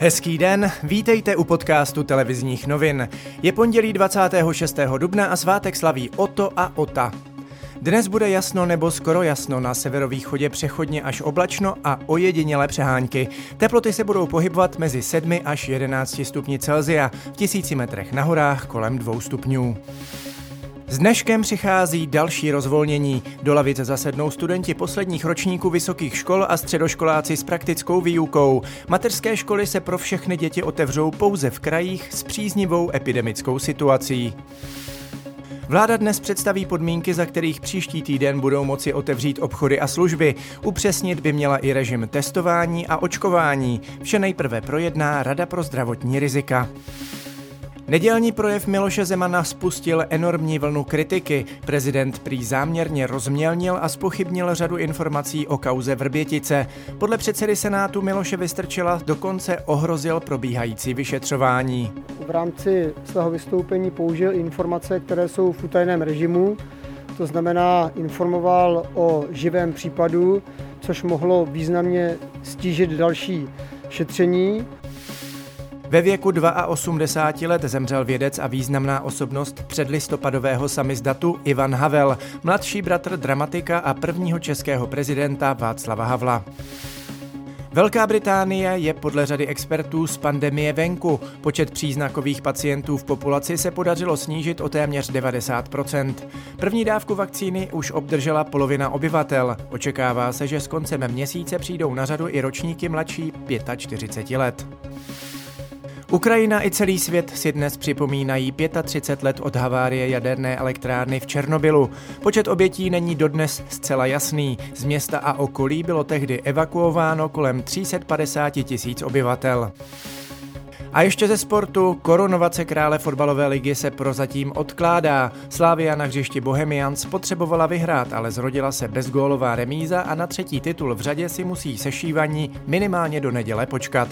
Hezký den, vítejte u podcastu televizních novin. Je pondělí 26. dubna a svátek slaví Oto a Ota. Dnes bude jasno nebo skoro jasno, na severovýchodě přechodně až oblačno a ojedinělé přehánky. Teploty se budou pohybovat mezi 7 až 11 stupni Celzia, v tisíci metrech na horách kolem 2 stupňů. S dneškem přichází další rozvolnění. Do lavic zasednou studenti posledních ročníků vysokých škol a středoškoláci s praktickou výukou. Mateřské školy se pro všechny děti otevřou pouze v krajích s příznivou epidemickou situací. Vláda dnes představí podmínky, za kterých příští týden budou moci otevřít obchody a služby. Upřesnit by měla i režim testování a očkování. Vše nejprve projedná Rada pro zdravotní rizika. Nedělní projev Miloše Zemana spustil enormní vlnu kritiky. Prezident prý záměrně rozmělnil a spochybnil řadu informací o kauze Vrbětice. Podle předsedy Senátu Miloše Vystrčila dokonce ohrozil probíhající vyšetřování. V rámci svého vystoupení použil informace, které jsou v utajeném režimu, to znamená informoval o živém případu, což mohlo významně stížit další šetření. Ve věku 82 let zemřel vědec a významná osobnost předlistopadového samizdatu Ivan Havel, mladší bratr dramatika a prvního českého prezidenta Václava Havla. Velká Británie je podle řady expertů z pandemie venku. Počet příznakových pacientů v populaci se podařilo snížit o téměř 90% První dávku vakcíny už obdržela polovina obyvatel. Očekává se, že s koncem měsíce přijdou na řadu i ročníky mladší 45 let. Ukrajina i celý svět si dnes připomínají 35 let od havárie jaderné elektrárny v Černobylu. Počet obětí není dodnes zcela jasný. Z města a okolí bylo tehdy evakuováno kolem 350 tisíc obyvatel. A ještě ze sportu, koronovace krále fotbalové ligy se prozatím odkládá. Slávia na hřišti Bohemians potřebovala vyhrát, ale zrodila se bezgólová remíza a na třetí titul v řadě si musí sešívaní minimálně do neděle počkat.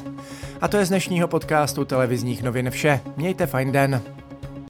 A to je z dnešního podcastu televizních novin vše. Mějte fajn den.